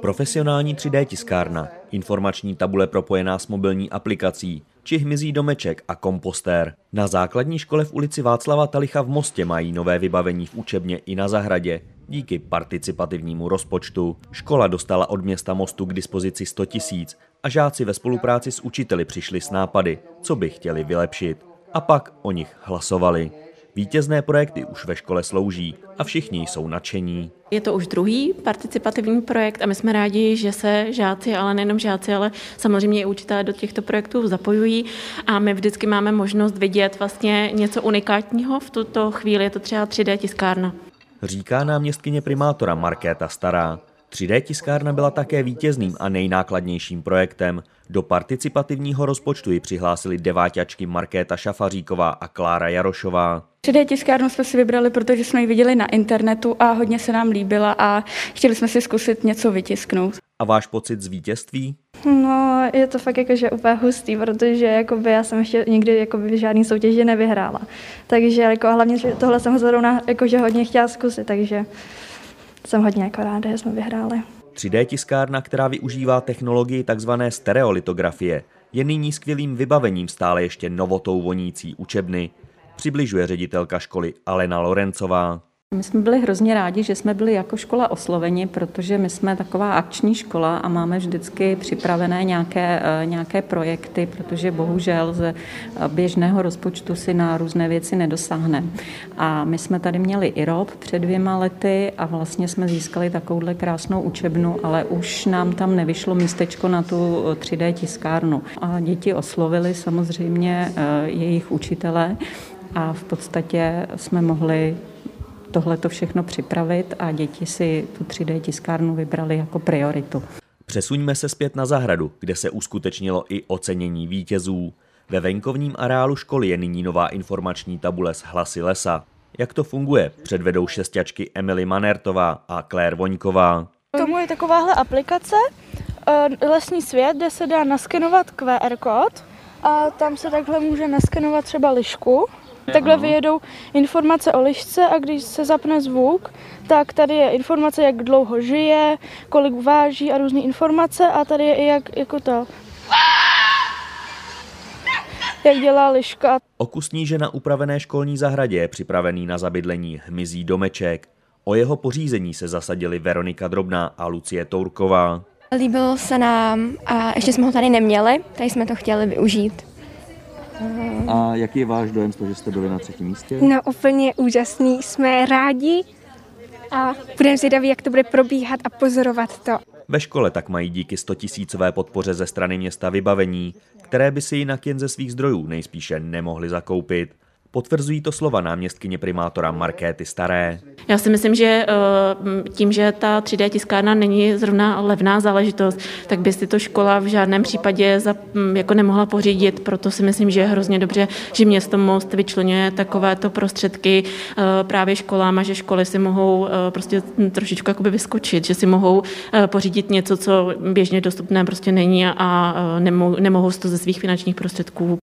Profesionální 3D tiskárna, informační tabule propojená s mobilní aplikací, či hmyzí domeček a kompostér. Na základní škole v ulici Václava Talicha v Mostě mají nové vybavení v učebně i na zahradě. Díky participativnímu rozpočtu škola dostala od města Mostu k dispozici 100 tisíc a žáci ve spolupráci s učiteli přišli s nápady, co by chtěli vylepšit. A pak o nich hlasovali. Vítězné projekty už ve škole slouží a všichni jsou nadšení. Je to už druhý participativní projekt a my jsme rádi, že se žáci, ale nejenom žáci, ale samozřejmě i učitelé do těchto projektů zapojují a my vždycky máme možnost vidět vlastně něco unikátního. V tuto chvíli je to třeba 3D tiskárna. Říká náměstkyně primátora Markéta Stará. 3D tiskárna byla také vítězným a nejnákladnějším projektem. Do participativního rozpočtu ji přihlásili deváťačky Markéta Šafaříková a Klára Jarošová. 3D tiskárnu jsme si vybrali, protože jsme ji viděli na internetu a hodně se nám líbila a chtěli jsme si zkusit něco vytisknout. A váš pocit z vítězství? No, je to fakt jakože úplně hustý, protože jakoby já jsem ještě nikdy jakoby v žádný soutěži nevyhrála. Takže jako hlavně že tohle jsem zrovna jakože hodně chtěla zkusit, takže jsem hodně jako ráda, že jsme vyhráli. 3D tiskárna, která využívá technologii tzv. stereolitografie, je nyní skvělým vybavením stále ještě novotou vonící učebny, přibližuje ředitelka školy Alena Lorencová. My jsme byli hrozně rádi, že jsme byli jako škola osloveni, protože my jsme taková akční škola a máme vždycky připravené nějaké, eh, nějaké projekty, protože bohužel ze běžného rozpočtu si na různé věci nedosáhne. A my jsme tady měli IROP před dvěma lety a vlastně jsme získali takovouhle krásnou učebnu, ale už nám tam nevyšlo místečko na tu 3D tiskárnu. A děti oslovili samozřejmě eh, jejich učitele a v podstatě jsme mohli tohle to všechno připravit a děti si tu 3D tiskárnu vybrali jako prioritu. Přesuňme se zpět na zahradu, kde se uskutečnilo i ocenění vítězů. Ve venkovním areálu školy je nyní nová informační tabule s hlasy lesa. Jak to funguje, předvedou šestěčky Emily Manertová a Claire Voňková. K tomu je takováhle aplikace eh, Lesní svět, kde se dá naskenovat QR kód a tam se takhle může naskenovat třeba lišku Takhle vyjedou informace o lišce a když se zapne zvuk, tak tady je informace, jak dlouho žije, kolik váží a různé informace a tady je i jak, jako to, jak dělá liška. Okus že na upravené školní zahradě je připravený na zabydlení hmyzí domeček. O jeho pořízení se zasadili Veronika Drobná a Lucie Tourková. Líbilo se nám a ještě jsme ho tady neměli, tady jsme to chtěli využít. A jaký je váš dojem z toho, že jste byli na třetím místě? No úplně úžasný, jsme rádi a budeme zvědaví, jak to bude probíhat a pozorovat to. Ve škole tak mají díky 100 tisícové podpoře ze strany města vybavení, které by si jinak jen ze svých zdrojů nejspíše nemohli zakoupit. Potvrzují to slova náměstkyně primátora Markéty Staré. Já si myslím, že eh, tím, že ta 3D tiskárna není zrovna levná záležitost, tak by si to škola v žádném případě za, jako nemohla pořídit. Proto si myslím, že je hrozně dobře, že město Most vyčlenuje takovéto prostředky eh, právě školám a že školy si mohou eh, prostě trošičku jakoby vyskočit, že si mohou pořídit něco, co běžně dostupné prostě není a nemohou, nemohou to ze svých finančních prostředků